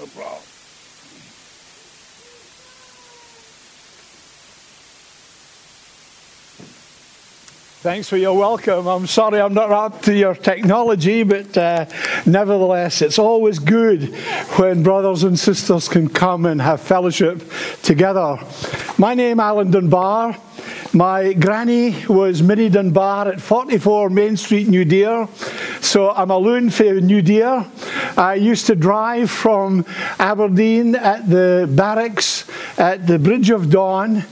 No problem. Thanks for your welcome. I'm sorry I'm not up to your technology, but uh, nevertheless, it's always good when brothers and sisters can come and have fellowship together. My name is Alan Dunbar. My granny was Minnie Dunbar at 44 Main Street, New Deer. So I'm a loon for New Deer. I used to drive from Aberdeen at the barracks at the Bridge of Don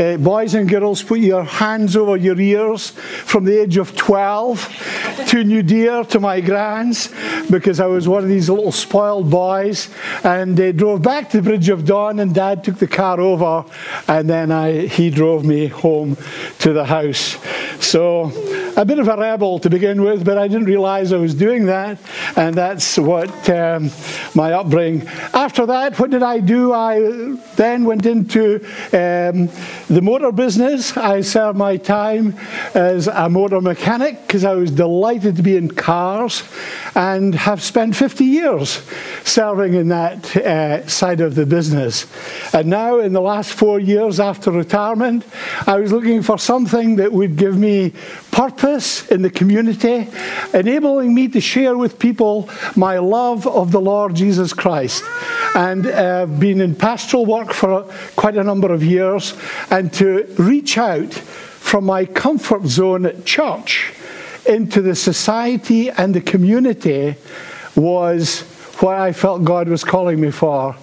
uh, boys and girls, put your hands over your ears from the age of 12 to New Deer to my grands because I was one of these little spoiled boys. And they drove back to the Bridge of Don, and Dad took the car over, and then I, he drove me home to the house. So, a bit of a rebel to begin with, but I didn't realize I was doing that, and that's what um, my upbringing. After that, what did I do? I then went into um, the motor business, I served my time as a motor mechanic because I was delighted to be in cars and have spent 50 years serving in that uh, side of the business. And now, in the last four years after retirement, I was looking for something that would give me purpose in the community, enabling me to share with people my love of the Lord Jesus Christ. And uh, been in pastoral work for quite a number of years, and to reach out from my comfort zone at church into the society and the community was what I felt God was calling me for.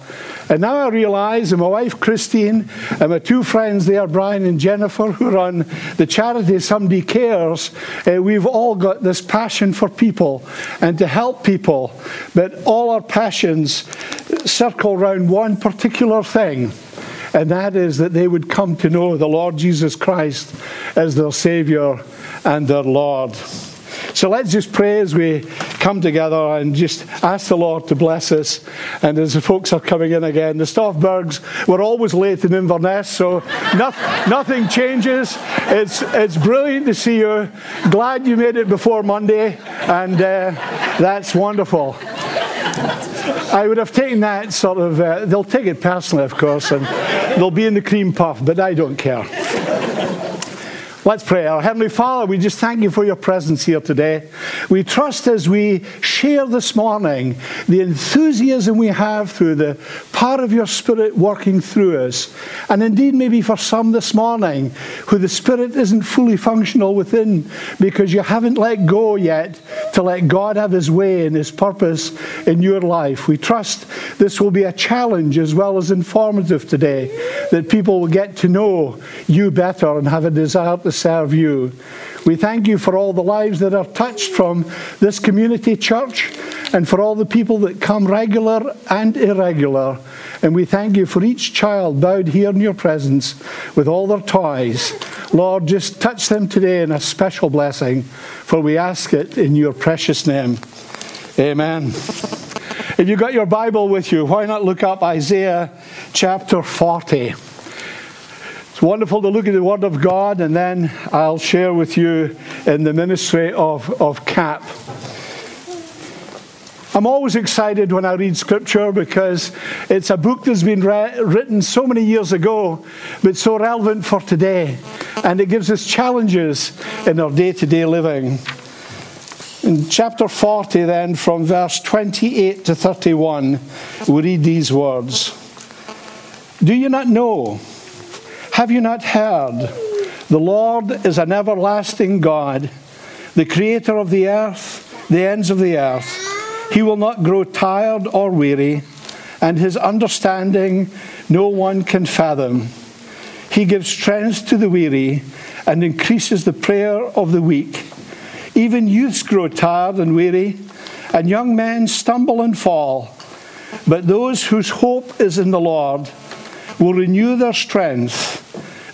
And now I realize, and my wife Christine, and my two friends there, Brian and Jennifer, who run the charity Somebody Cares, uh, we've all got this passion for people and to help people. But all our passions circle around one particular thing, and that is that they would come to know the Lord Jesus Christ as their Savior and their Lord. So let's just pray as we come together and just ask the Lord to bless us. And as the folks are coming in again, the Stoffbergs were always late in Inverness, so nothing, nothing changes. It's, it's brilliant to see you. Glad you made it before Monday, and uh, that's wonderful. I would have taken that sort of, uh, they'll take it personally, of course, and they'll be in the cream puff, but I don't care. Let's pray. Our Heavenly Father, we just thank you for your presence here today. We trust as we share this morning the enthusiasm we have through the power of your Spirit working through us. And indeed, maybe for some this morning who the Spirit isn't fully functional within because you haven't let go yet to let God have His way and His purpose in your life. We trust this will be a challenge as well as informative today, that people will get to know you better and have a desire to serve you. We thank you for all the lives that are touched from this community church and for all the people that come regular and irregular. And we thank you for each child bowed here in your presence with all their toys. Lord, just touch them today in a special blessing, for we ask it in your precious name. Amen. If you've got your Bible with you, why not look up Isaiah chapter 40? It's wonderful to look at the Word of God, and then I'll share with you in the ministry of, of CAP. I'm always excited when I read Scripture because it's a book that's been re- written so many years ago, but so relevant for today. And it gives us challenges in our day to day living. In chapter 40, then, from verse 28 to 31, we read these words Do you not know? Have you not heard? The Lord is an everlasting God, the creator of the earth, the ends of the earth. He will not grow tired or weary, and his understanding no one can fathom. He gives strength to the weary and increases the prayer of the weak. Even youths grow tired and weary, and young men stumble and fall. But those whose hope is in the Lord will renew their strength.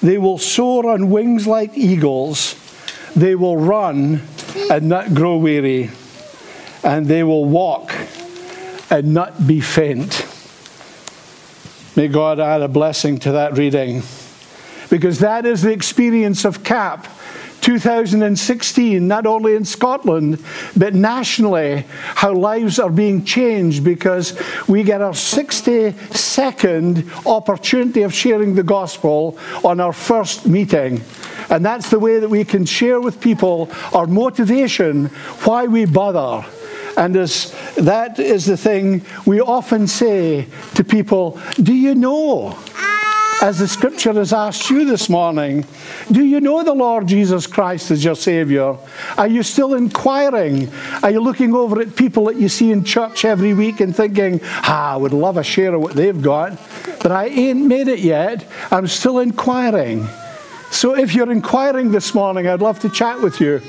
They will soar on wings like eagles. They will run and not grow weary. And they will walk and not be faint. May God add a blessing to that reading. Because that is the experience of CAP 2016, not only in Scotland, but nationally, how lives are being changed because we get our 60 second opportunity of sharing the gospel on our first meeting. And that's the way that we can share with people our motivation, why we bother. And as that is the thing we often say to people Do you know? As the scripture has asked you this morning, do you know the Lord Jesus Christ as your Savior? Are you still inquiring? Are you looking over at people that you see in church every week and thinking, ah, I would love a share of what they've got, but I ain't made it yet. I'm still inquiring. So if you're inquiring this morning, I'd love to chat with you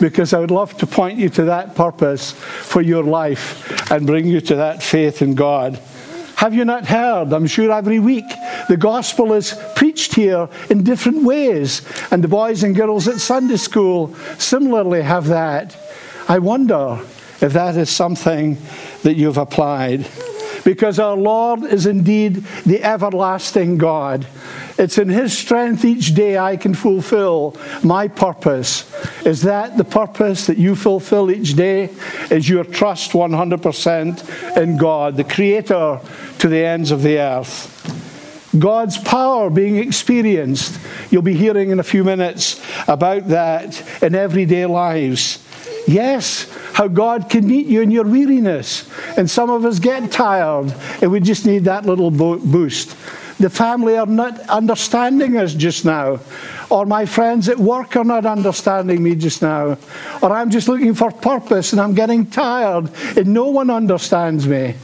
because I would love to point you to that purpose for your life and bring you to that faith in God. Have you not heard? I'm sure every week the gospel is preached here in different ways, and the boys and girls at Sunday school similarly have that. I wonder if that is something that you've applied. Because our Lord is indeed the everlasting God it's in His strength each day I can fulfill my purpose. Is that the purpose that you fulfill each day? Is your trust 100% in God, the Creator to the ends of the earth? God's power being experienced. You'll be hearing in a few minutes about that in everyday lives. Yes, how God can meet you in your weariness. And some of us get tired, and we just need that little boost. The family are not understanding us just now. Or my friends at work are not understanding me just now. Or I'm just looking for purpose and I'm getting tired and no one understands me.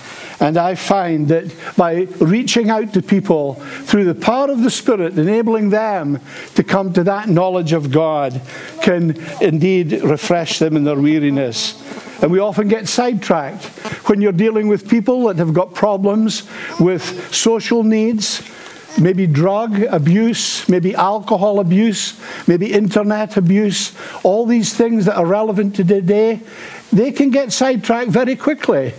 And I find that by reaching out to people through the power of the Spirit, enabling them to come to that knowledge of God, can indeed refresh them in their weariness. And we often get sidetracked when you're dealing with people that have got problems with social needs, maybe drug abuse, maybe alcohol abuse, maybe internet abuse, all these things that are relevant to today, they can get sidetracked very quickly.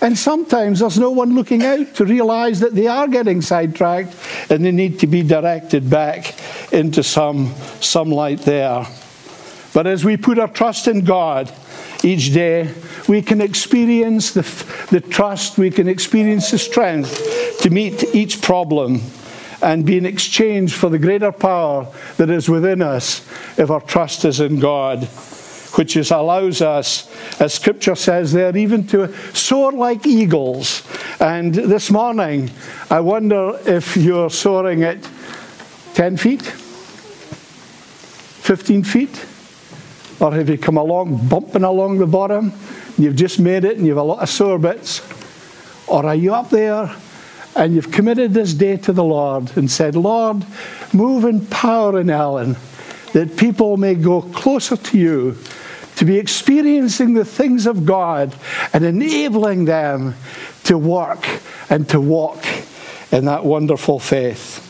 And sometimes there's no one looking out to realize that they are getting sidetracked and they need to be directed back into some, some light there. But as we put our trust in God, each day, we can experience the, the trust, we can experience the strength to meet each problem and be in exchange for the greater power that is within us if our trust is in God, which is, allows us, as Scripture says there, even to soar like eagles. And this morning, I wonder if you're soaring at 10 feet, 15 feet or have you come along bumping along the bottom? You've just made it and you've a lot of sore bits. Or are you up there and you've committed this day to the Lord and said, Lord, move in power in Ellon that people may go closer to you, to be experiencing the things of God and enabling them to work and to walk in that wonderful faith.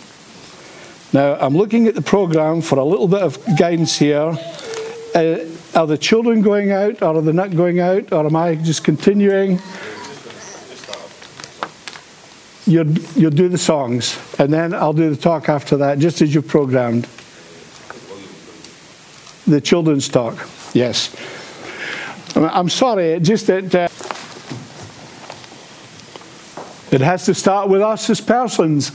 Now, I'm looking at the program for a little bit of guidance here. Uh, are the children going out, or are they not going out, or am I just continuing? You'll, you'll do the songs, and then I'll do the talk after that, just as you've programmed. The children's talk, yes. I'm sorry, just that uh, it has to start with us as persons.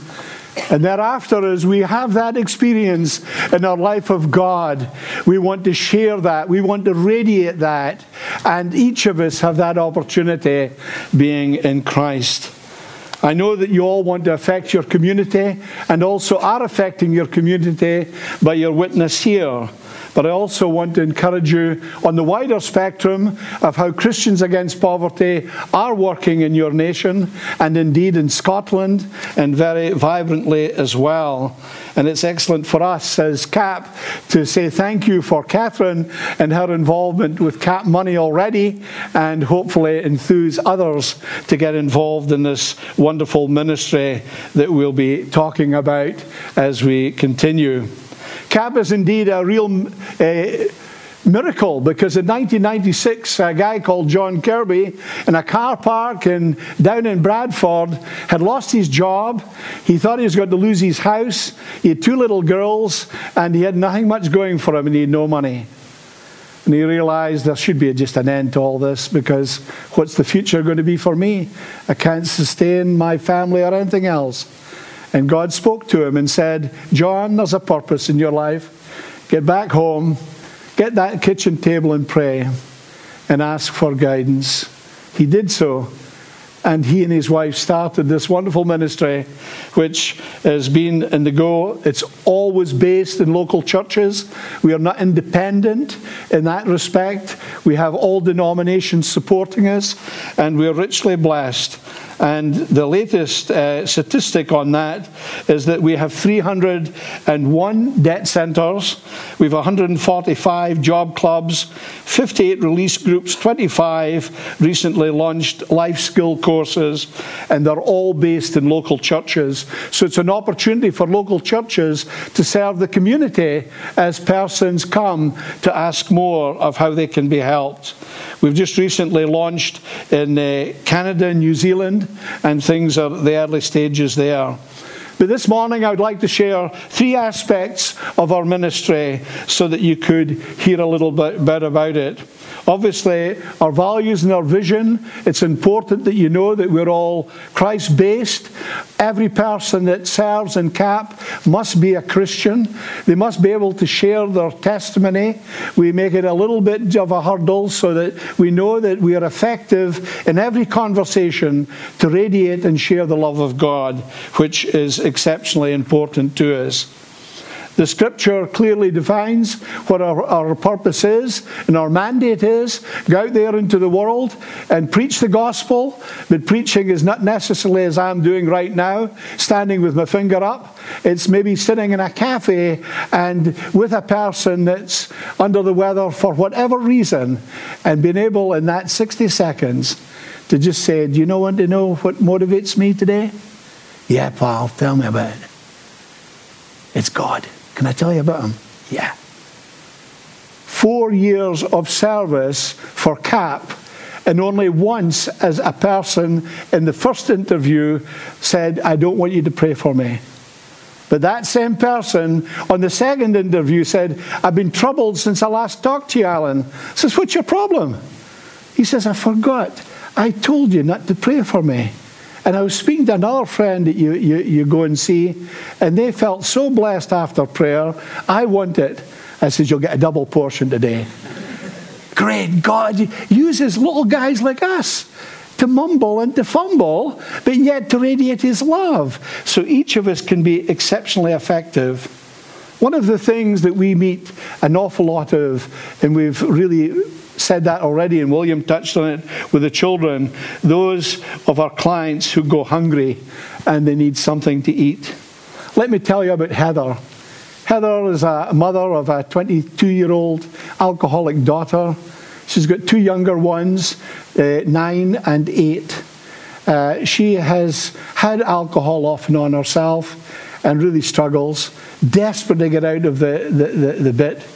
And thereafter, as we have that experience in our life of God, we want to share that. We want to radiate that. And each of us have that opportunity being in Christ. I know that you all want to affect your community and also are affecting your community by your witness here. But I also want to encourage you on the wider spectrum of how Christians Against Poverty are working in your nation and indeed in Scotland and very vibrantly as well. And it's excellent for us as CAP to say thank you for Catherine and her involvement with CAP money already and hopefully enthuse others to get involved in this wonderful ministry that we'll be talking about as we continue. CAP is indeed a real uh, miracle because in 1996, a guy called John Kirkby in a car park in, down in Bradford had lost his job. He thought he was going to lose his house. He had two little girls and he had nothing much going for him and he had no money. And he realized there should be just an end to all this because what's the future going to be for me? I can't sustain my family or anything else. And God spoke to him and said, John, there's a purpose in your life. Get back home Get that kitchen table and pray and ask for guidance. He did so. And he and his wife started this wonderful ministry, which has been in the go. It's always based in local churches. We are not independent in that respect. We have all denominations supporting us, and we're richly blessed. And the latest uh, statistic on that is that we have 301 debt centres, we have 145 job clubs, 58 release groups, 25 recently launched life skill courses, and they're all based in local churches. So it's an opportunity for local churches to serve the community as persons come to ask more of how they can be helped. We've just recently launched in uh, Canada and New Zealand, and things are at the early stages there. But this morning, I would like to share three aspects of our ministry so that you could hear a little bit, bit about it. Obviously, our values and our vision, it's important that you know that we're all Christ based. Every person that serves in CAP must be a Christian. They must be able to share their testimony. We make it a little bit of a hurdle so that we know that we are effective in every conversation to radiate and share the love of God, which is exceptionally important to us. The scripture clearly defines what our, our purpose is and our mandate is. Go out there into the world and preach the gospel. But preaching is not necessarily as I'm doing right now, standing with my finger up. It's maybe sitting in a cafe and with a person that's under the weather for whatever reason and being able in that 60 seconds to just say, Do you know want to know what motivates me today? Yeah, pal, tell me about it. It's God. Can I tell you about him? Yeah. Four years of service for CAP, and only once as a person in the first interview said, I don't want you to pray for me. But that same person on the second interview said, I've been troubled since I last talked to you, Alan. I says, What's your problem? He says, I forgot. I told you not to pray for me. And I was speaking to another friend that you, you, you go and see, and they felt so blessed after prayer. I want it. I said, You'll get a double portion today. Great God uses little guys like us to mumble and to fumble, but yet to radiate His love. So each of us can be exceptionally effective. One of the things that we meet an awful lot of, and we've really said that already, and William touched on it with the children. Those of our clients who go hungry and they need something to eat. Let me tell you about Heather. Heather is a mother of a 22 year old alcoholic daughter. She's got two younger ones, uh, nine and eight. Uh, she has had alcohol off and on herself and really struggles, desperate to get out of the, the, the, the bit.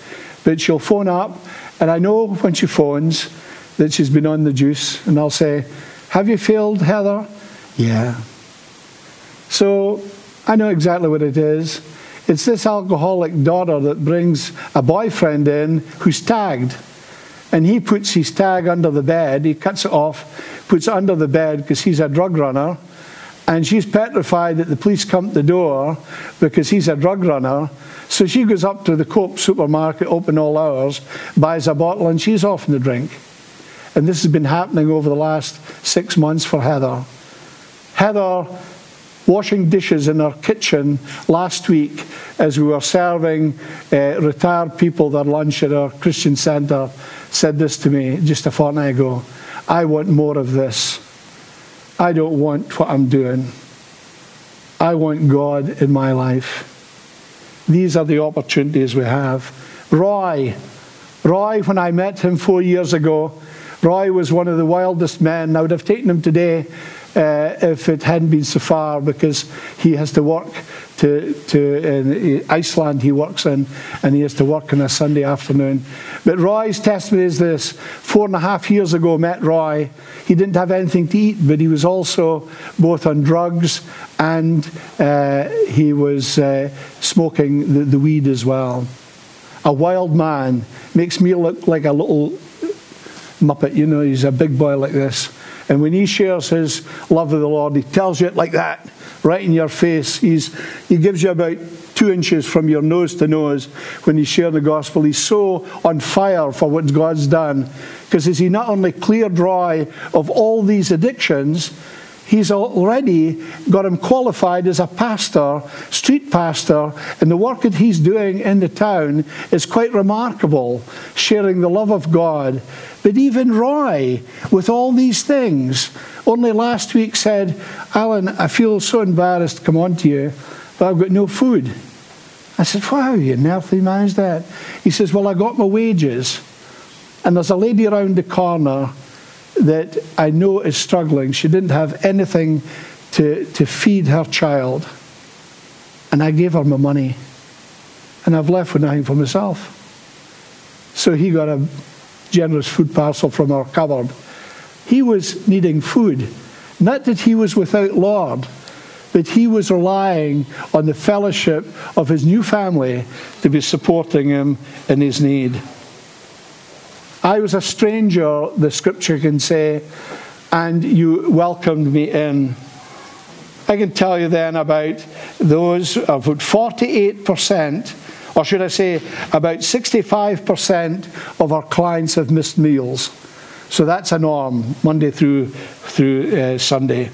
But she'll phone up and I know when she phones that she's been on the juice, and I'll say, Have you failed, Heather? Yeah. So I know exactly what it is. It's this alcoholic daughter that brings a boyfriend in who's tagged. And he puts his tag under the bed, he cuts it off, puts it under the bed because he's a drug runner. And she's petrified that the police come to the door because he's a drug runner. So she goes up to the Coop supermarket, open all hours, buys a bottle, and she's off the drink. And this has been happening over the last six months for Heather. Heather washing dishes in her kitchen last week as we were serving uh, retired people their lunch at our Christian centre said this to me just a fortnight ago. I want more of this. I don't want what I'm doing. I want God in my life. These are the opportunities we have. Roy, Roy, when I met him four years ago, Roy was one of the wildest men. I would have taken him today uh, if it hadn't been so far because he has to work to, to Iceland he works in, and he has to work on a Sunday afternoon. But Roy's testimony is this four and a half years ago, met Roy. He didn't have anything to eat, but he was also both on drugs and uh, he was uh, smoking the, the weed as well. A wild man makes me look like a little muppet, you know, he's a big boy like this. And when he shares his love of the Lord, he tells you it like that, right in your face. He's, he gives you about two inches from your nose to nose when he's sharing the gospel. He's so on fire for what God's done. Because is he not only clear dry of all these addictions, he's already got him qualified as a pastor, street pastor, and the work that he's doing in the town is quite remarkable, sharing the love of God. But even Roy, with all these things, only last week said, Alan, I feel so embarrassed to come on to you, but I've got no food. I said, Wow, you nearly managed that. He says, Well, I got my wages, and there's a lady around the corner that I know is struggling. She didn't have anything to, to feed her child. And I gave her my money. And I've left with nothing for myself. So he got a generous food parcel from our cupboard. He was needing food. Not that he was without Lord, but he was relying on the fellowship of his new family to be supporting him in his need. I was a stranger, the scripture can say, and you welcomed me in. I can tell you then about those, about 48%, or should I say, about 65% of our clients have missed meals. So that's a norm, Monday through, through uh, Sunday.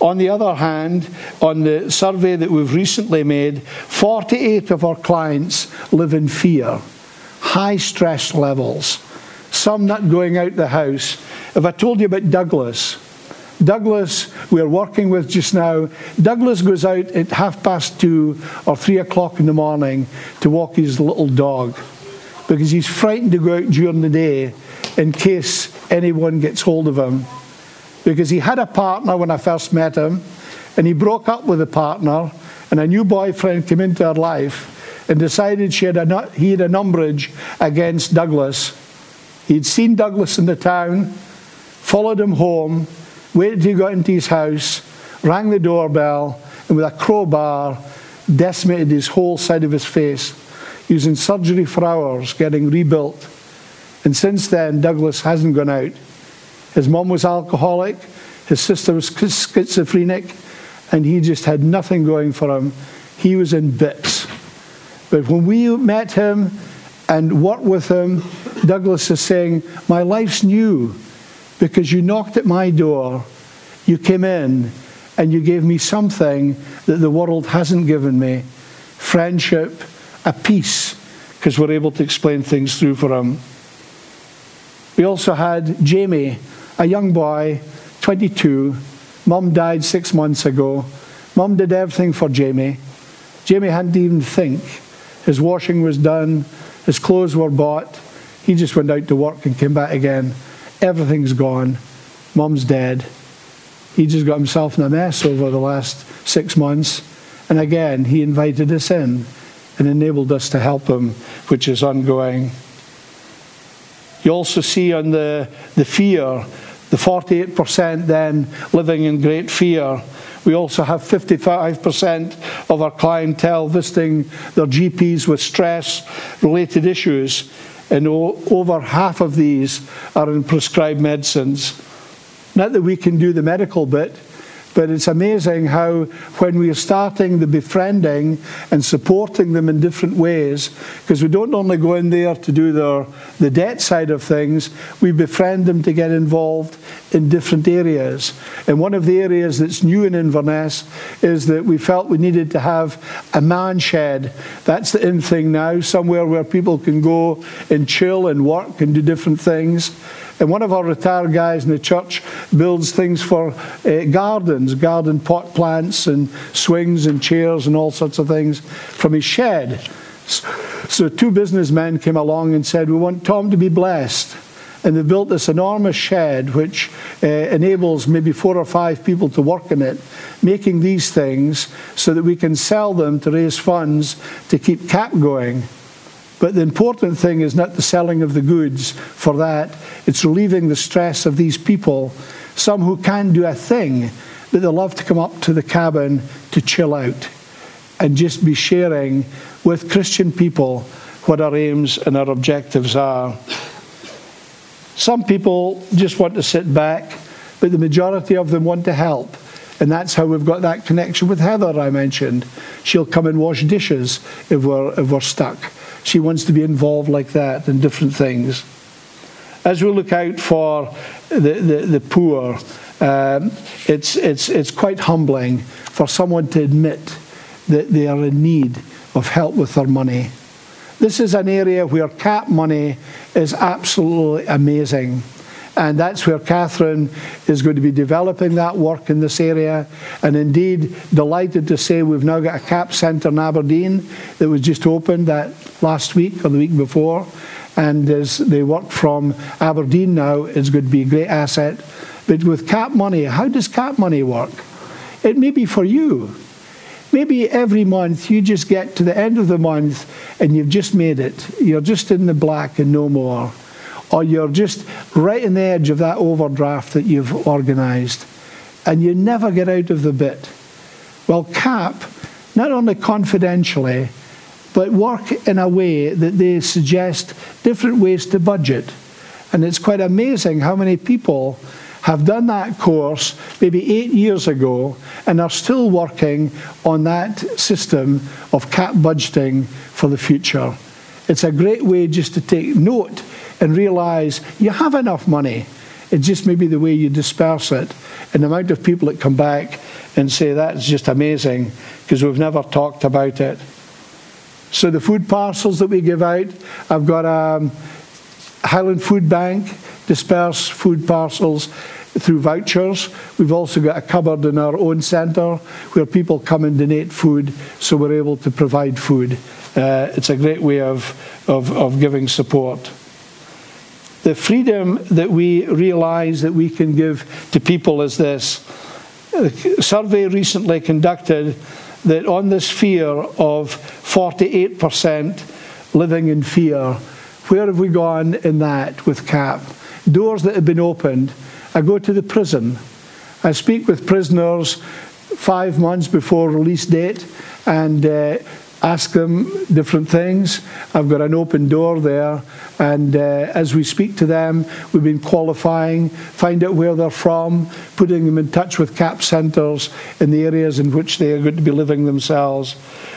On the other hand, on the survey that we've recently made, 48 of our clients live in fear, high stress levels some not going out the house. If I told you about Douglas, Douglas, we're working with just now. Douglas goes out at half past two or three o'clock in the morning to walk his little dog because he's frightened to go out during the day in case anyone gets hold of him. Because he had a partner when I first met him, and he broke up with the partner, and a new boyfriend came into her life and decided she had a, he had an umbrage against Douglas He'd seen Douglas in the town, followed him home, waited till he got into his house, rang the doorbell, and with a crowbar decimated his whole side of his face, using surgery for hours, getting rebuilt. And since then, Douglas hasn't gone out. His mum was alcoholic, his sister was schizophrenic, and he just had nothing going for him. He was in bits. But when we met him and worked with him, Douglas is saying, My life's new because you knocked at my door, you came in, and you gave me something that the world hasn't given me friendship, a peace, because we're able to explain things through for him. We also had Jamie, a young boy, 22. Mum died six months ago. Mum did everything for Jamie. Jamie hadn't even think. His washing was done, his clothes were bought, he just went out to work and came back again. Everything's gone. Mum's dead. He just got himself in a mess over the last six months. And again, he invited us in and enabled us to help him, which is ongoing. You also see on the, the fear, the 48% then living in great fear. We also have 55% of our clientele visiting their GPs with stress related issues and over half of these are in prescribed medicines. Not that we can do the medical bit, but it's amazing how, when we are starting the befriending and supporting them in different ways, because we don't only go in there to do their, the debt side of things, we befriend them to get involved in different areas. And one of the areas that's new in Inverness is that we felt we needed to have a man shed. That's the in thing now, somewhere where people can go and chill and work and do different things. And one of our retired guys in the church builds things for uh, gardens, garden pot plants and swings and chairs and all sorts of things from his shed. So two businessmen came along and said, We want Tom to be blessed. and they've built this enormous shed which uh, enables maybe four or five people to work in it, making these things so that we can sell them to raise funds to keep CAP going. But the important thing is not the selling of the goods for that, it's relieving the stress of these people, some who can't do a thing, but they love to come up to the cabin to chill out and just be sharing with Christian people what our aims and our objectives are. Some people just want to sit back, but the majority of them want to help. And that's how we've got that connection with Heather, I mentioned. She'll come and wash dishes if we're, if we're stuck. She wants to be involved like that in different things. As we look out for the, the, the poor, um, it's, it's, it's quite humbling for someone to admit that they are in need of help with their money. This is an area where CAP money is absolutely amazing. And that's where Catherine is going to be developing that work in this area. And indeed, delighted to say we've now got a CAP centre in Aberdeen that was just opened that last week or the week before. And as they work from Aberdeen now, it's going to be a great asset. But with CAP money, how does CAP money work? It may be for you. Maybe every month you just get to the end of the month and you've just made it. You're just in the black and no more. Or you're just right in the edge of that overdraft that you've organised and you never get out of the bit. Well, CAP, not only confidentially, but work in a way that they suggest different ways to budget. And it's quite amazing how many people have done that course maybe eight years ago and are still working on that system of cap budgeting for the future. It's a great way just to take note and realize you have enough money. It's just maybe the way you disperse it. And the amount of people that come back and say that's just amazing because we've never talked about it. So the food parcels that we give out, I've got a um, Highland Food Bank disperse food parcels through vouchers. We've also got a cupboard in our own centre where people come and donate food, so we're able to provide food. Uh, it's a great way of, of, of giving support. The freedom that we realise that we can give to people is this. A survey recently conducted that on this fear of 48% living in fear, where have we gone in that with CAP? Doors that have been opened. I go to the prison. I speak with prisoners five months before release date and uh, ask them different things. I've got an open door there, and uh, as we speak to them, we've been qualifying, find out where they're from, putting them in touch with CAP centres in the areas in which they are going to be living themselves.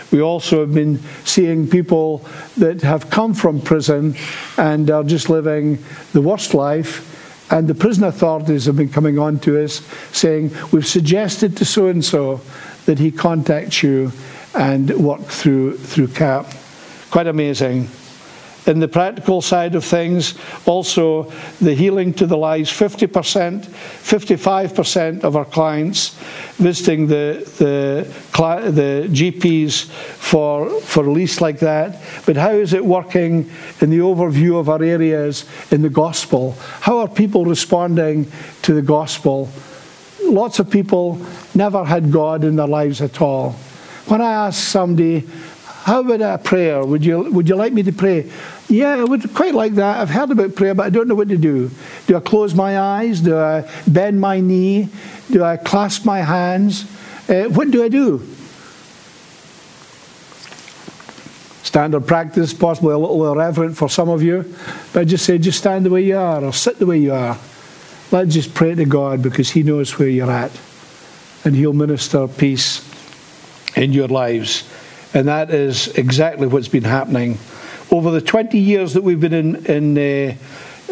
We also have been seeing people that have come from prison and are just living the worst life. And the prison authorities have been coming on to us saying, We've suggested to so and so that he contacts you and work through, through CAP. Quite amazing. In the practical side of things, also the healing to the lives 50%, 55% of our clients visiting the, the, the GPs for, for release like that. But how is it working in the overview of our areas in the gospel? How are people responding to the gospel? Lots of people never had God in their lives at all. When I ask somebody, how about a prayer? Would you, would you like me to pray? Yeah, I would quite like that. I've heard about prayer, but I don't know what to do. Do I close my eyes? Do I bend my knee? Do I clasp my hands? Uh, what do I do? Standard practice, possibly a little irreverent for some of you, but I just say, just stand the way you are or sit the way you are. Let's just pray to God because He knows where you're at and He'll minister peace in your lives. And that is exactly what's been happening. Over the 20 years that we've been in, in, uh,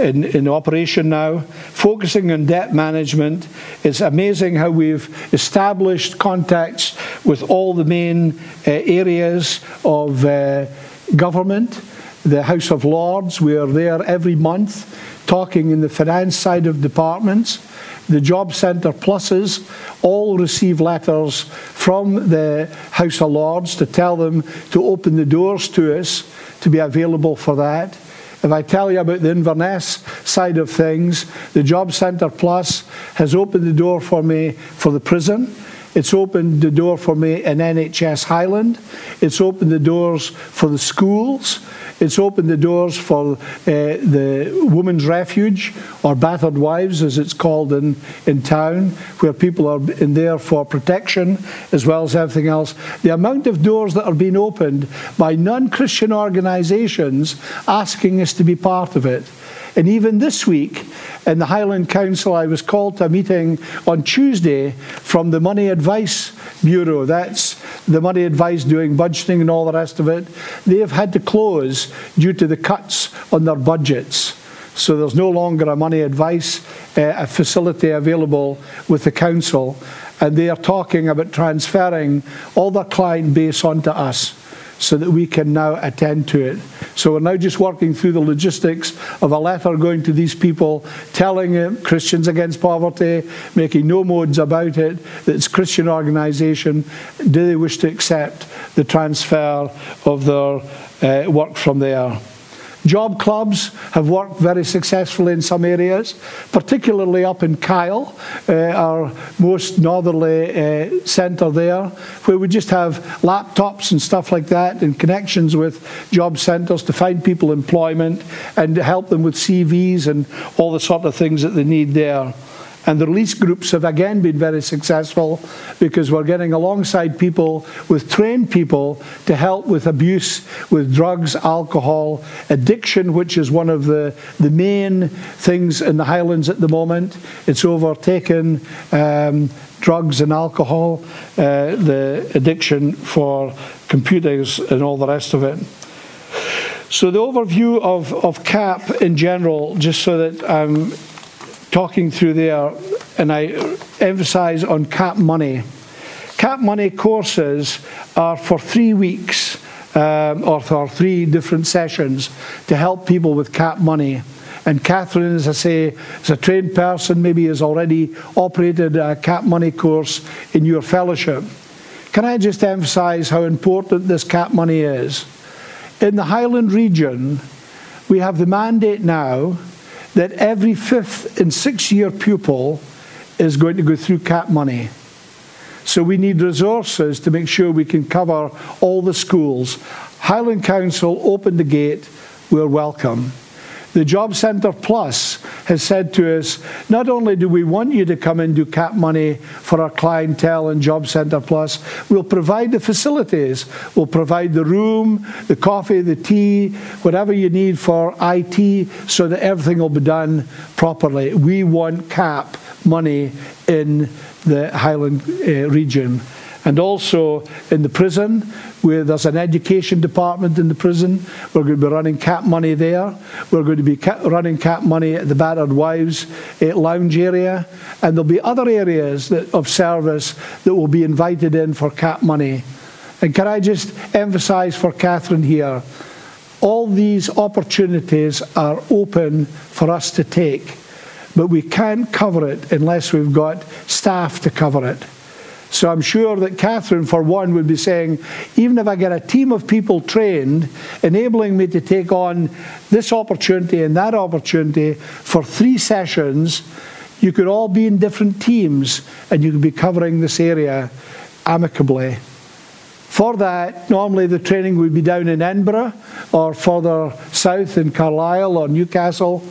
in, in, operation now, focusing on debt management, it's amazing how we've established contacts with all the main uh, areas of uh, government. The House of Lords, we are there every month talking in the finance side of departments the Job Centre Pluses all receive letters from the House of Lords to tell them to open the doors to us to be available for that. If I tell you about the Inverness side of things, the Job Centre Plus has opened the door for me for the prison. It's opened the door for me in NHS Highland. It's opened the doors for the schools. It's opened the doors for uh, the Women's Refuge, or Battered Wives, as it's called in, in town, where people are in there for protection as well as everything else. The amount of doors that are being opened by non Christian organisations asking us to be part of it. And even this week, in the Highland Council, I was called to a meeting on Tuesday from the Money Advice Bureau. That's the money advice doing budgeting and all the rest of it. They have had to close due to the cuts on their budgets. So there's no longer a money advice uh, a facility available with the council. And they are talking about transferring all their client base onto us so that we can now attend to it. So we're now just working through the logistics of a letter going to these people, telling Christians Against Poverty, making no modes about it, that it's Christian organisation. Do they wish to accept the transfer of their uh, work from there? Job clubs have worked very successfully in some areas, particularly up in Kyle, uh, our most northerly uh, centre there, where we just have laptops and stuff like that and connections with job centres to find people employment and help them with CVs and all the sort of things that they need there. And the release groups have again been very successful because we're getting alongside people with trained people to help with abuse, with drugs, alcohol, addiction, which is one of the, the main things in the Highlands at the moment. It's overtaken um, drugs and alcohol, uh, the addiction for computers and all the rest of it. So, the overview of, of CAP in general, just so that I'm talking through there, and I emphasize on CAP money. CAP money courses are for three weeks um, or for three different sessions to help people with CAP money. And Catherine, as I say, is a trained person, maybe has already operated a CAP money course in your fellowship. Can I just emphasize how important this CAP money is? In the Highland region, we have the mandate now that every fifth and sixth year pupil is going to go through cap money. So we need resources to make sure we can cover all the schools. Highland Council opened the gate, we're welcome. The Job Centre Plus has said to us not only do we want you to come and do cap money for our clientele and Job Centre Plus, we'll provide the facilities. We'll provide the room, the coffee, the tea, whatever you need for IT so that everything will be done properly. We want cap money in the Highland uh, region and also in the prison, where there's an education department in the prison. We're going to be running cap money there. We're going to be running cap money at the Battered Wives uh, lounge area. And there'll be other areas that, of service that will be invited in for cap money. And can I just emphasize for Catherine here all these opportunities are open for us to take, but we can't cover it unless we've got staff to cover it. So I'm sure that Catherine, for one, would be saying, even if I get a team of people trained, enabling me to take on this opportunity and that opportunity for three sessions, you could all be in different teams and you could be covering this area amicably. For that, normally the training would be down in Edinburgh or further south in Carlisle or Newcastle.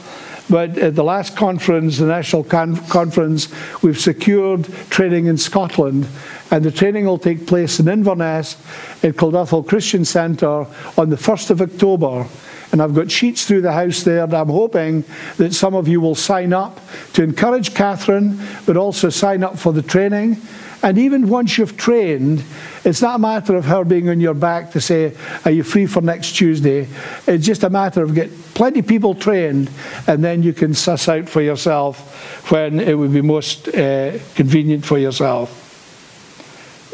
But at the last conference, the national con- conference, we've secured training in Scotland. And the training will take place in Inverness at Clonderthal Christian Centre on the 1st of October. And I've got sheets through the house there. And I'm hoping that some of you will sign up to encourage Catherine, but also sign up for the training. And even once you've trained, it's not a matter of her being on your back to say, Are you free for next Tuesday? It's just a matter of get plenty of people trained, and then you can suss out for yourself when it would be most uh, convenient for yourself.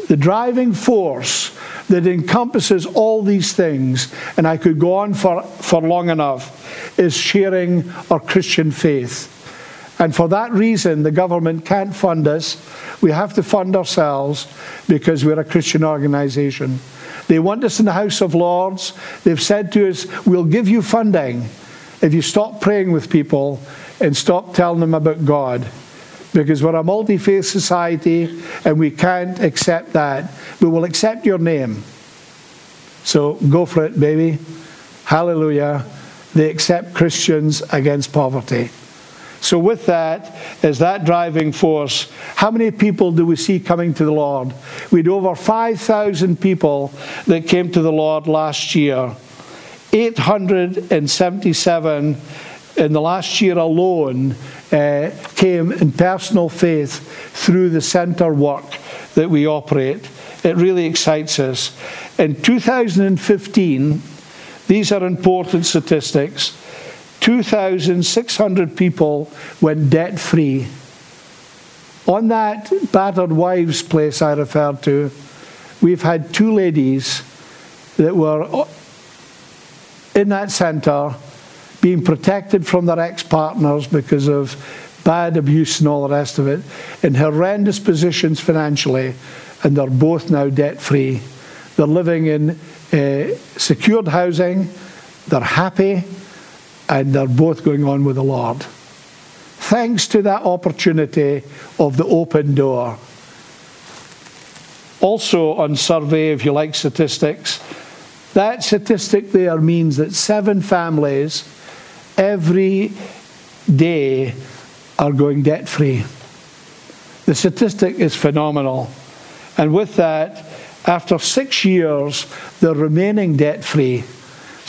The driving force that encompasses all these things, and I could go on for, for long enough, is sharing our Christian faith. And for that reason, the government can't fund us. We have to fund ourselves because we're a Christian organization. They want us in the House of Lords. They've said to us, we'll give you funding, if you stop praying with people and stop telling them about God. Because we're a multi faith society and we can't accept that. We will accept your name. So go for it, baby. Hallelujah. They accept Christians against poverty. So, with that, as that driving force, how many people do we see coming to the Lord? We had over 5,000 people that came to the Lord last year. 877 in the last year alone uh, came in personal faith through the centre work that we operate. It really excites us. In 2015, these are important statistics. 2,600 people went debt free. On that battered wives place I referred to, we've had two ladies that were in that centre being protected from their ex partners because of bad abuse and all the rest of it, in horrendous positions financially, and they're both now debt free. They're living in uh, secured housing, they're happy, and they're both going on with the Lord. Thanks to that opportunity of the open door. Also, on survey, if you like statistics, that statistic there means that seven families every day are going debt free. The statistic is phenomenal. And with that, after six years, they're remaining debt free.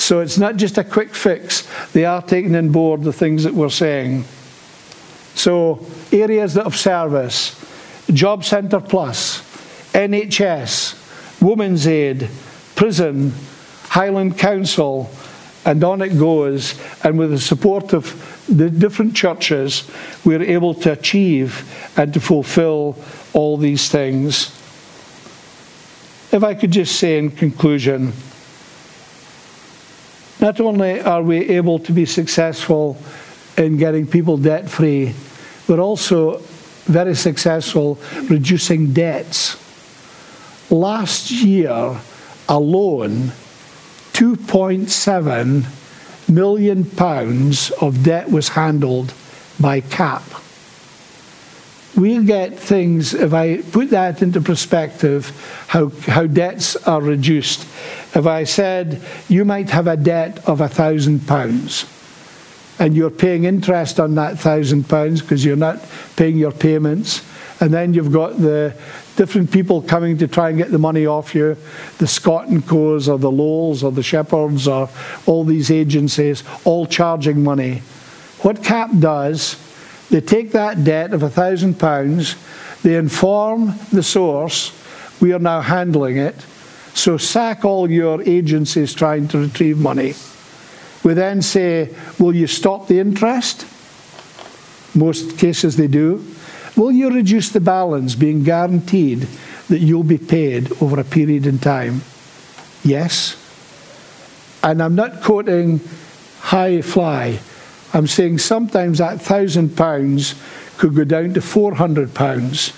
So it's not just a quick fix, they are taking on board the things that we're saying. So, areas that of service Job Centre Plus, NHS, Women's Aid, prison, Highland Council, and on it goes. And with the support of the different churches, we're able to achieve and to fulfill all these things. If I could just say in conclusion, not only are we able to be successful in getting people debt free, we're also very successful reducing debts. Last year alone, 2.7 million pounds of debt was handled by CAP. We get things, if I put that into perspective, how, how debts are reduced. If I said you might have a debt of a thousand pounds and you're paying interest on that thousand pounds because you're not paying your payments, and then you've got the different people coming to try and get the money off you, the Scott and Co's or the Lowells or the Shepherds or all these agencies, all charging money. What CAP does, they take that debt of a thousand pounds, they inform the source, we are now handling it, so sack all your agencies trying to retrieve money. We then say, will you stop the interest? Most cases they do. Will you reduce the balance, being guaranteed that you'll be paid over a period in time? Yes. And I'm not quoting high fly. I'm saying sometimes that thousand pounds could go down to four hundred pounds,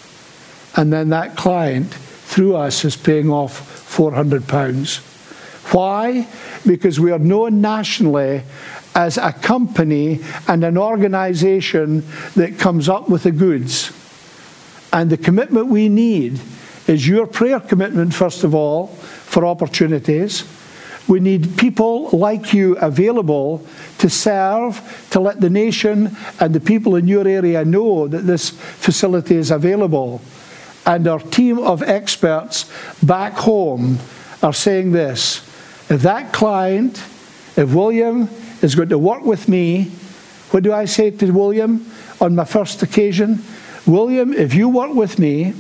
and then that client through us is paying off four hundred pounds. Why? Because we are known nationally as a company and an organization that comes up with the goods. And the commitment we need is your prayer commitment, first of all, for opportunities. We need people like you available to serve, to let the nation and the people in your area know that this facility is available. And our team of experts back home are saying this if that client, if William is going to work with me. What do I say to William on my first occasion? William, if you work with me,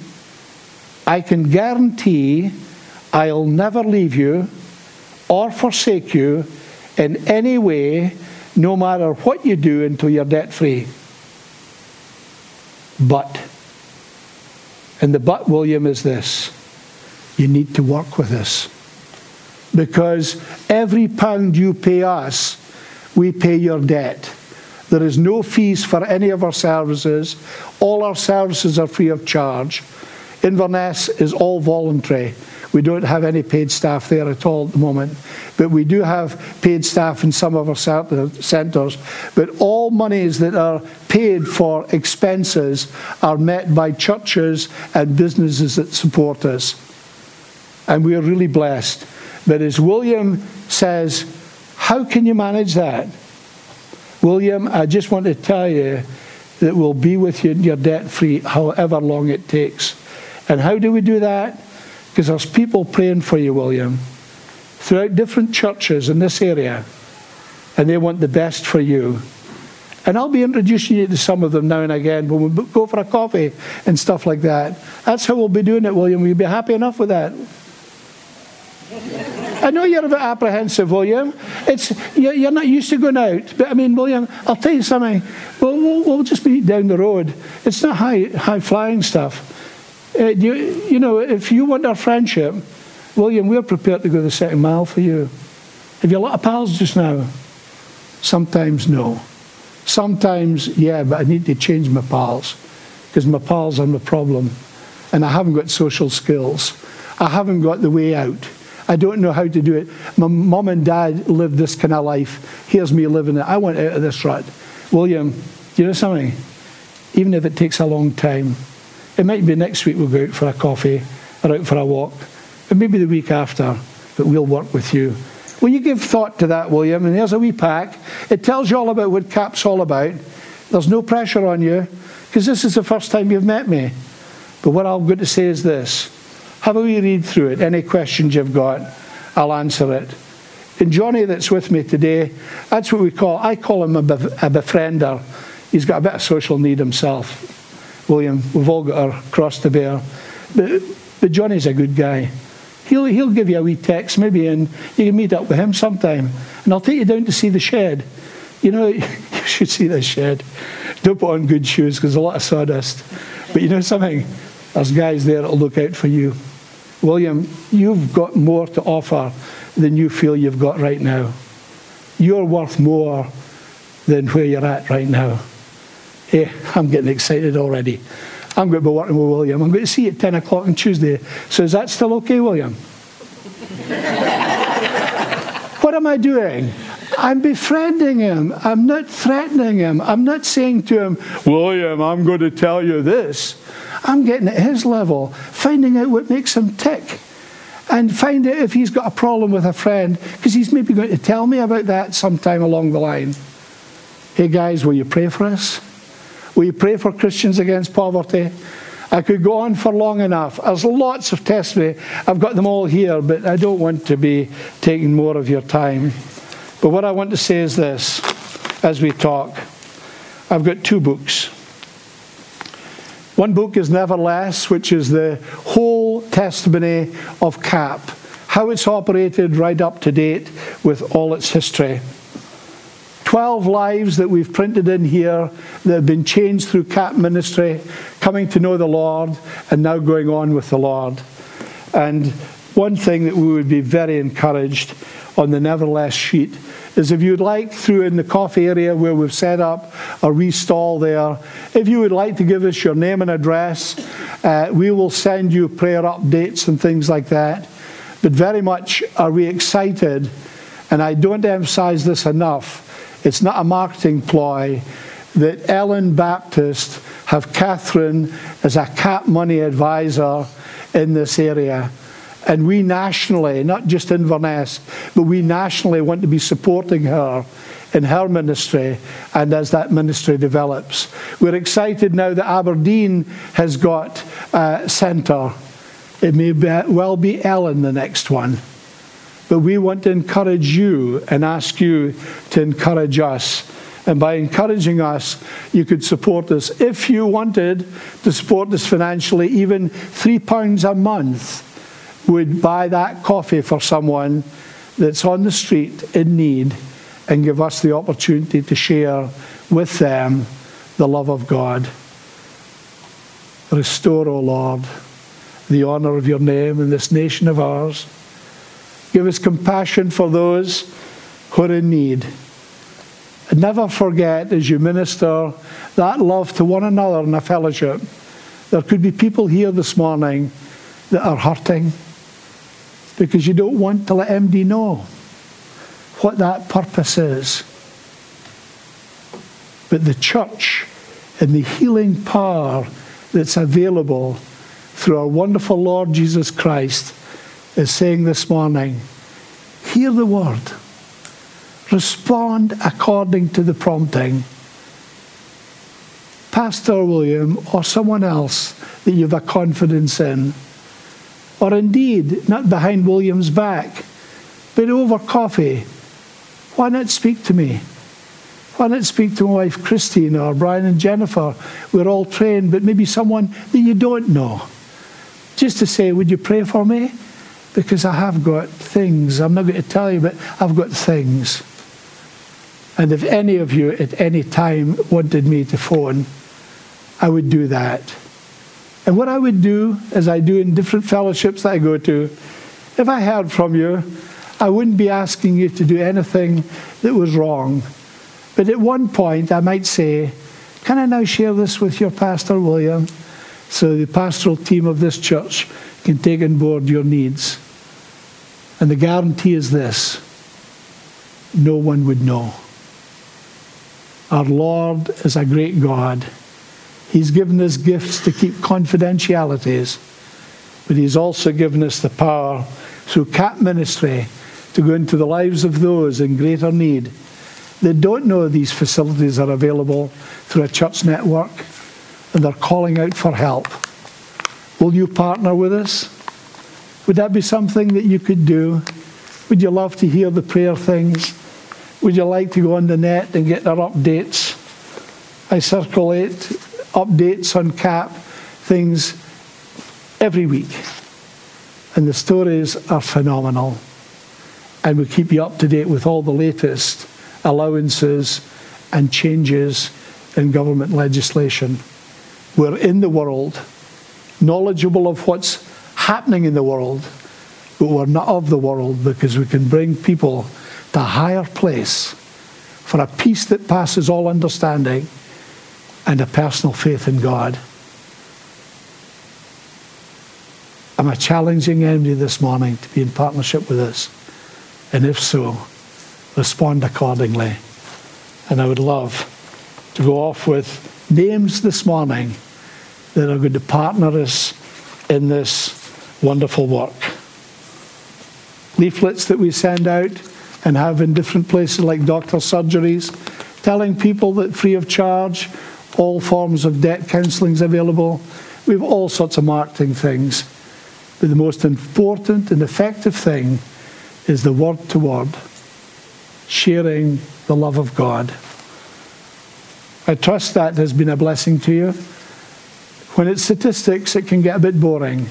I can guarantee I'll never leave you or forsake you in any way, no matter what you do until you're debt free. But, and the but, William, is this you need to work with us. Because every pound you pay us we pay your debt. There is no fees for any of our services. All our services are free of charge. Inverness is all voluntary. We don't have any paid staff there at all at the moment, but we do have paid staff in some of our uh, centres. But all monies that are paid for expenses are met by churches and businesses that support us. And we are really blessed. But as William says, how can you manage that? William, I just want to tell you that we'll be with you and you're debt free however long it takes. And how do we do that? Because there's people praying for you, William, throughout different churches in this area, and they want the best for you. And I'll be introducing you to some of them now and again when we go for a coffee and stuff like that. That's how we'll be doing it, William. Will be happy enough with that? I know you're a bit apprehensive, William. It's you're not used to going out, but I mean, William, I'll tell you something. We'll, we'll, we'll just be down the road. It's not high high flying stuff. Uh, you, you know, if you want our friendship, William, we're prepared to go the second mile for you. Have you a lot of pals just now? Sometimes no. Sometimes, yeah, but I need to change my pals because my pals are my problem. And I haven't got social skills. I haven't got the way out. I don't know how to do it. My mum and dad lived this kind of life. Here's me living it. I want out of this rut. William, you know something? Even if it takes a long time, it might be next week we'll go out for a coffee or out for a walk. It may be the week after, but we'll work with you. Will you give thought to that, William? And there's a wee pack. It tells you all about what CAP's all about. There's no pressure on you because this is the first time you've met me. But what I'm going to say is this have a wee read through it. Any questions you've got, I'll answer it. And Johnny, that's with me today, that's what we call, I call him a befriender. He's got a bit of social need himself. William, we've all got our cross to bear. But, but Johnny's a good guy. He'll, he'll give you a wee text maybe and you can meet up with him sometime. And I'll take you down to see the shed. You know, you should see the shed. Don't put on good shoes because there's a lot of sawdust. But you know something? There's guys there that'll look out for you. William, you've got more to offer than you feel you've got right now. You're worth more than where you're at right now. Hey, I'm getting excited already. I'm going to be working with William. I'm going to see you at 10 o'clock on Tuesday. So is that still okay, William? what am I doing? I'm befriending him. I'm not threatening him. I'm not saying to him, William, I'm going to tell you this. I'm getting at his level, finding out what makes him tick. And find out if he's got a problem with a friend, because he's maybe going to tell me about that sometime along the line. Hey guys, will you pray for us? We pray for Christians against poverty. I could go on for long enough. There's lots of testimony. I've got them all here, but I don't want to be taking more of your time. But what I want to say is this as we talk. I've got two books. One book is Neverless, which is the whole testimony of CAP, how it's operated right up to date with all its history. 12 lives that we've printed in here that have been changed through CAP ministry, coming to know the Lord, and now going on with the Lord. And one thing that we would be very encouraged on the Neverless sheet is if you'd like, through in the coffee area where we've set up a restall there, if you would like to give us your name and address, uh, we will send you prayer updates and things like that. But very much are we excited, and I don't emphasize this enough it's not a marketing ploy that Ellon Baptist have Catherine as a cap money advisor in this area. And we nationally, not just Inverness, but we nationally want to be supporting her in her ministry and as that ministry develops. We're excited now that Aberdeen has got a centre. It may well be Ellon the next one. But we want to encourage you and ask you to encourage us. And by encouraging us, you could support us. If you wanted to support us financially, even £3 a month would buy that coffee for someone that's on the street in need and give us the opportunity to share with them the love of God. Restore, O Lord, the honour of your name in this nation of ours. Give us compassion for those who are in need. And never forget as you minister that love to one another in a fellowship There could be people here this morning that are hurting because you don't want to let MD know what that purpose is. But the church and the healing power that's available through our wonderful Lord Jesus Christ is saying this morning hear the word, respond according to the prompting. Pastor William or someone else that you've a confidence in, or indeed not behind William's back, but over coffee. Why not speak to me? Why not speak to my wife Christine or Brian and Jennifer? We're all trained, but maybe someone that you don't know. Just to say, Would you pray for me? Because I have got things. I'm not going to tell you, but I've got things. And if any of you at any time wanted me to phone, I would do that. And what I would do, as I do in different fellowships that I go to, if I heard from you, I wouldn't be asking you to do anything that was wrong. But at one point, I might say, Can I now share this with your Pastor William? So the pastoral team of this church can take on board your needs. And the guarantee is this no one would know. Our Lord is a great God. He's given us gifts to keep confidentialities, but He's also given us the power through CAP ministry to go into the lives of those in greater need that don't know these facilities are available through a church network and they're calling out for help. Will you partner with us? Would that be something that you could do? Would you love to hear the prayer things? Would you like to go on the net and get their updates? I circulate updates on CAP things every week. And the stories are phenomenal. And we keep you up to date with all the latest allowances and changes in government legislation. We're in the world, knowledgeable of what's happening in the world, but we're not of the world because we can bring people to a higher place for a peace that passes all understanding and a personal faith in God. Am I challenging anybody this morning to be in partnership with us? And if so, respond accordingly. And I would love to go off with names this morning that are going to partner us in this wonderful work. Leaflets that we send out and have in different places like doctor surgeries, telling people that free of charge, all forms of debt counselling is available. We have all sorts of marketing things. But the most important and effective thing is the word to word sharing the love of God. I trust that has been a blessing to you. When it's statistics, it can get a bit boring.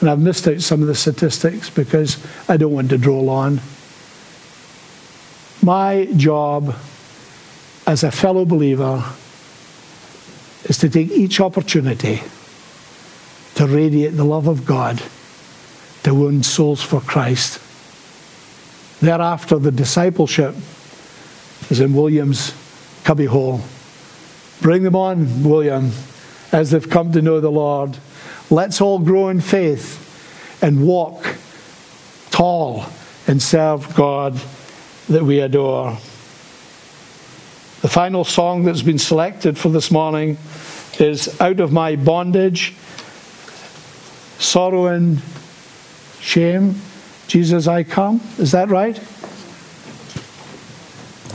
And I've missed out some of the statistics because I don't want to draw on. My job as a fellow believer is to take each opportunity to radiate the love of God to win souls for Christ. Thereafter, the discipleship is in William's cubbyhole. Bring them on, William, as they've come to know the Lord. Let's all grow in faith and walk tall and serve God that we adore. The final song that's been selected for this morning is Out of My Bondage, Sorrow and Shame. Jesus, I come. Is that right?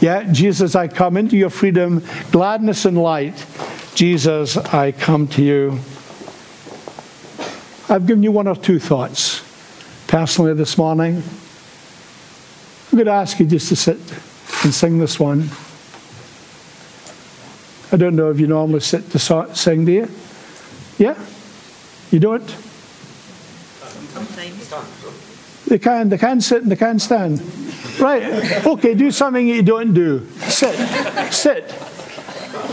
Yeah, Jesus, I come into your freedom, gladness, and light. Jesus, I come to you. I've given you one or two thoughts personally this morning. I'm going to ask you just to sit and sing this one. I don't know if you normally sit to sing, do you? Yeah? You don't? Sometimes. They can, they can sit and they can stand. Right, okay, do something you don't do. Sit, sit.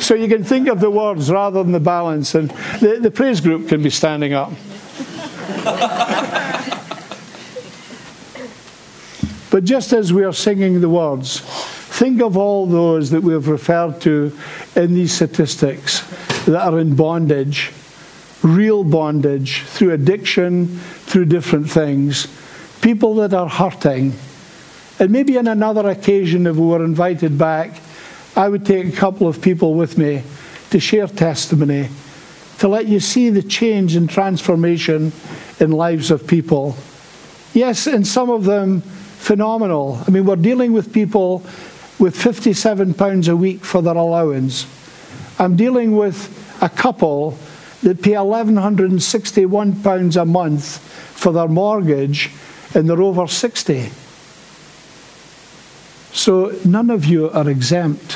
So you can think of the words rather than the balance, and the, the praise group can be standing up. but just as we are singing the words, think of all those that we have referred to in these statistics that are in bondage real bondage, through addiction, through different things, people that are hurting. And maybe on another occasion, if we were invited back, I would take a couple of people with me to share testimony, to let you see the change and transformation in lives of people. Yes, and some of them phenomenal. I mean, we're dealing with people with £57 a week for their allowance. I'm dealing with a couple that pay £1,161 a month for their mortgage and they're over 60. So none of you are exempt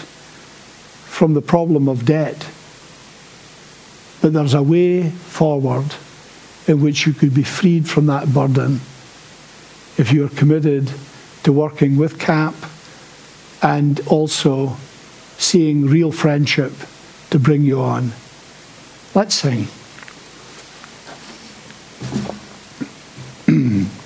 from the problem of debt. But there's a way forward in which you could be freed from that burden if you're committed to working with CAP and also seeing real friendship to bring you on. Let's sing.